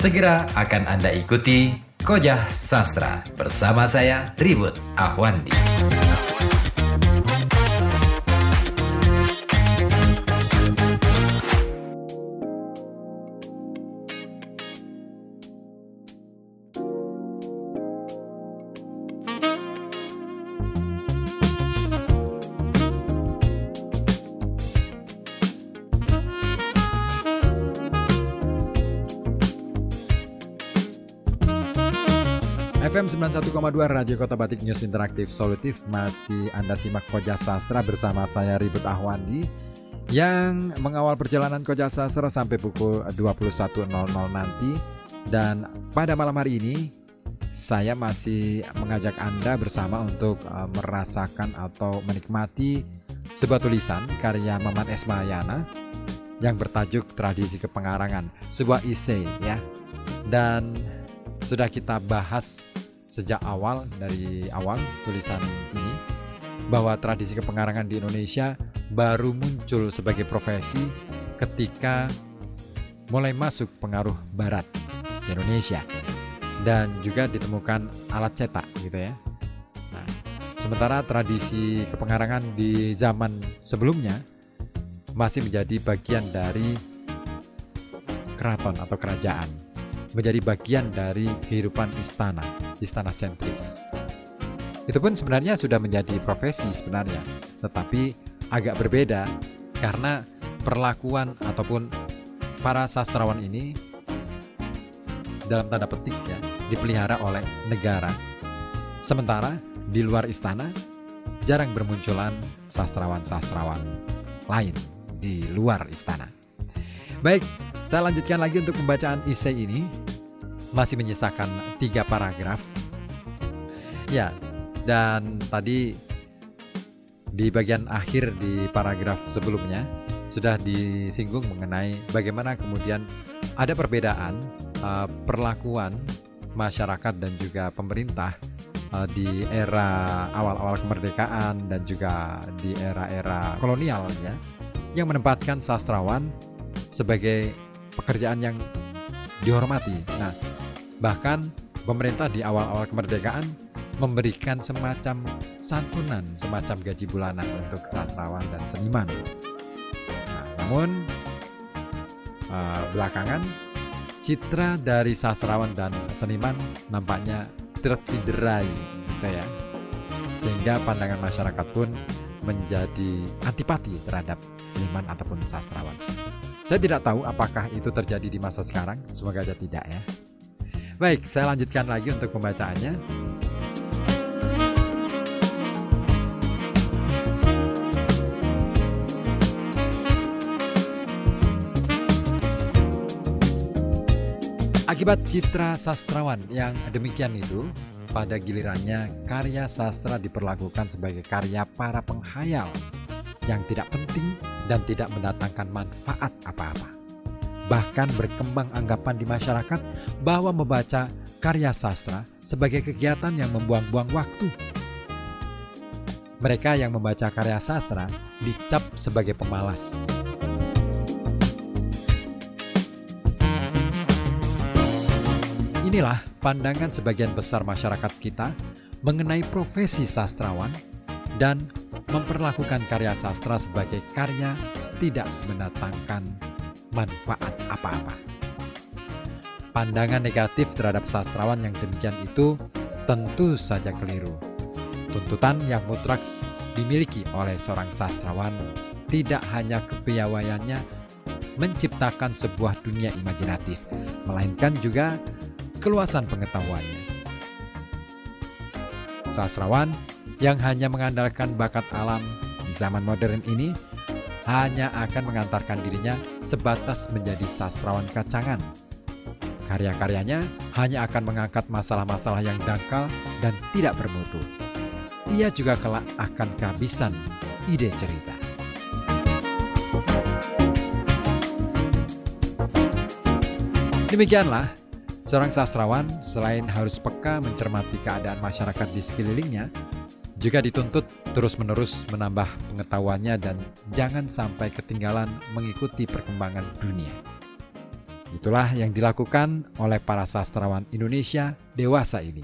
Segera akan Anda ikuti Kojah Sastra bersama saya Ribut Ahwandi. FM 91,2 Radio Kota Batik News Interaktif Solutif masih Anda simak Koja Sastra bersama saya Ribut Ahwandi yang mengawal perjalanan Koja Sastra sampai pukul 21.00 nanti dan pada malam hari ini saya masih mengajak Anda bersama untuk uh, merasakan atau menikmati sebuah tulisan karya Maman Esmayana yang bertajuk Tradisi Kepengarangan, sebuah isei ya. Dan sudah kita bahas sejak awal dari awal tulisan ini bahwa tradisi kepengarangan di Indonesia baru muncul sebagai profesi ketika mulai masuk pengaruh barat di Indonesia dan juga ditemukan alat cetak gitu ya. Nah, sementara tradisi kepengarangan di zaman sebelumnya masih menjadi bagian dari keraton atau kerajaan menjadi bagian dari kehidupan istana, istana sentris. Itu pun sebenarnya sudah menjadi profesi sebenarnya, tetapi agak berbeda karena perlakuan ataupun para sastrawan ini dalam tanda petik ya dipelihara oleh negara. Sementara di luar istana jarang bermunculan sastrawan-sastrawan lain di luar istana. Baik, saya lanjutkan lagi untuk pembacaan isai ini. Masih menyisakan tiga paragraf. Ya, dan tadi di bagian akhir di paragraf sebelumnya sudah disinggung mengenai bagaimana kemudian ada perbedaan uh, perlakuan masyarakat dan juga pemerintah uh, di era awal-awal kemerdekaan dan juga di era-era kolonial ya yang menempatkan sastrawan sebagai pekerjaan yang dihormati. Nah, bahkan pemerintah di awal-awal kemerdekaan memberikan semacam santunan, semacam gaji bulanan untuk sastrawan dan seniman. Nah, namun uh, belakangan citra dari sastrawan dan seniman nampaknya tercederai, gitu ya. Sehingga pandangan masyarakat pun menjadi antipati terhadap seniman ataupun sastrawan. Saya tidak tahu apakah itu terjadi di masa sekarang, semoga aja tidak ya. Baik, saya lanjutkan lagi untuk pembacaannya. Akibat citra sastrawan yang demikian itu, pada gilirannya karya sastra diperlakukan sebagai karya para penghayal yang tidak penting dan tidak mendatangkan manfaat apa-apa. Bahkan berkembang anggapan di masyarakat bahwa membaca karya sastra sebagai kegiatan yang membuang-buang waktu. Mereka yang membaca karya sastra dicap sebagai pemalas. Inilah pandangan sebagian besar masyarakat kita mengenai profesi sastrawan dan memperlakukan karya sastra sebagai karya tidak mendatangkan manfaat apa-apa. Pandangan negatif terhadap sastrawan yang demikian itu tentu saja keliru. Tuntutan yang mutlak dimiliki oleh seorang sastrawan tidak hanya kepiawaiannya menciptakan sebuah dunia imajinatif, melainkan juga keluasan pengetahuannya. Sastrawan yang hanya mengandalkan bakat alam di zaman modern ini hanya akan mengantarkan dirinya sebatas menjadi sastrawan kacangan. Karya-karyanya hanya akan mengangkat masalah-masalah yang dangkal dan tidak bermutu. Ia juga kelak akan kehabisan ide cerita. Demikianlah Seorang sastrawan selain harus peka mencermati keadaan masyarakat di sekelilingnya, juga dituntut terus-menerus menambah pengetahuannya dan jangan sampai ketinggalan mengikuti perkembangan dunia. Itulah yang dilakukan oleh para sastrawan Indonesia dewasa ini.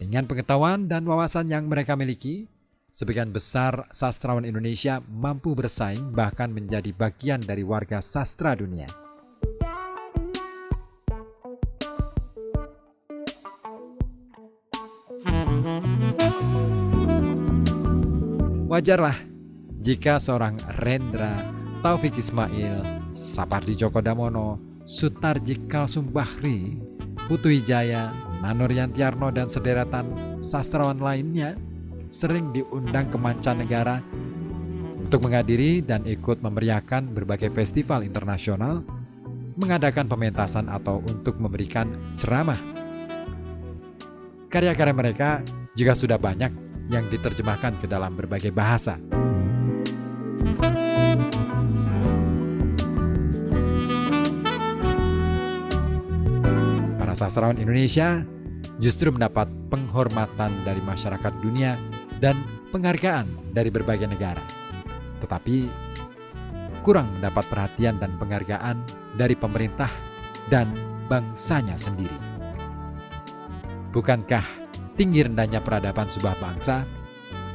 Dengan pengetahuan dan wawasan yang mereka miliki, sebagian besar sastrawan Indonesia mampu bersaing bahkan menjadi bagian dari warga sastra dunia. Wajarlah jika seorang Rendra, Taufik Ismail, Sapardi Djoko Damono, Sutarji Kalsum Bahri, Putu Wijaya, Nanur Yantiarno dan sederetan sastrawan lainnya sering diundang ke mancanegara untuk menghadiri dan ikut memeriahkan berbagai festival internasional, mengadakan pementasan atau untuk memberikan ceramah. Karya-karya mereka juga sudah banyak yang diterjemahkan ke dalam berbagai bahasa. Para sastrawan Indonesia justru mendapat penghormatan dari masyarakat dunia dan penghargaan dari berbagai negara. Tetapi kurang mendapat perhatian dan penghargaan dari pemerintah dan bangsanya sendiri. Bukankah tinggi rendahnya peradaban sebuah bangsa,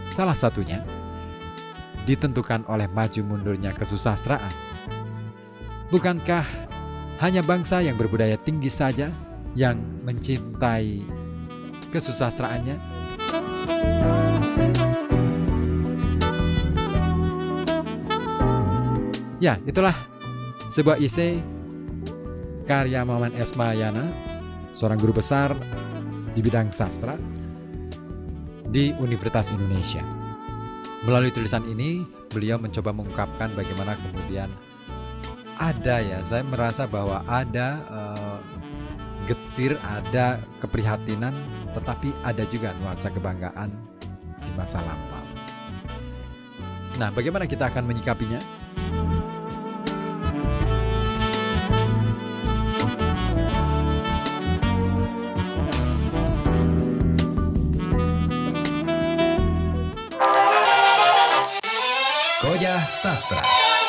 salah satunya ditentukan oleh maju mundurnya kesusastraan. Bukankah hanya bangsa yang berbudaya tinggi saja yang mencintai kesusastraannya? Ya, itulah sebuah isi karya Maman Esmayana, seorang guru besar di bidang sastra di Universitas Indonesia. Melalui tulisan ini, beliau mencoba mengungkapkan bagaimana kemudian ada ya, saya merasa bahwa ada uh, getir, ada keprihatinan, tetapi ada juga nuansa kebanggaan di masa lampau. Nah, bagaimana kita akan menyikapinya? Sastra.